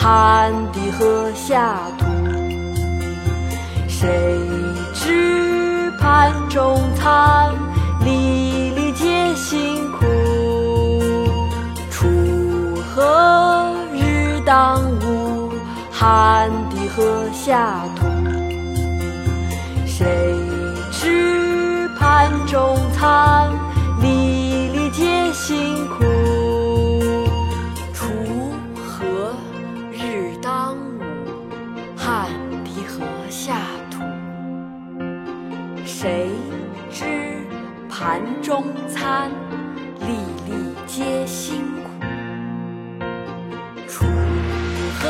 汗滴禾下土。谁知盘中餐，粒粒皆辛苦。锄禾日当午，汗滴禾下土。谁知盘中餐，谁知盘中餐，粒粒皆辛苦。锄禾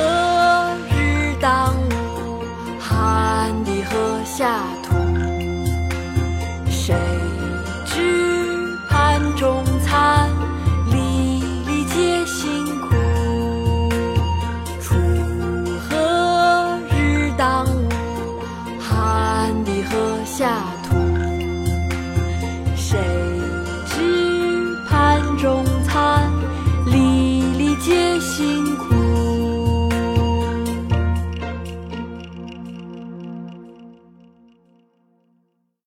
日当午，汗滴禾下土。谁知盘中餐，粒粒皆辛苦。锄禾日当午，汗滴禾下土。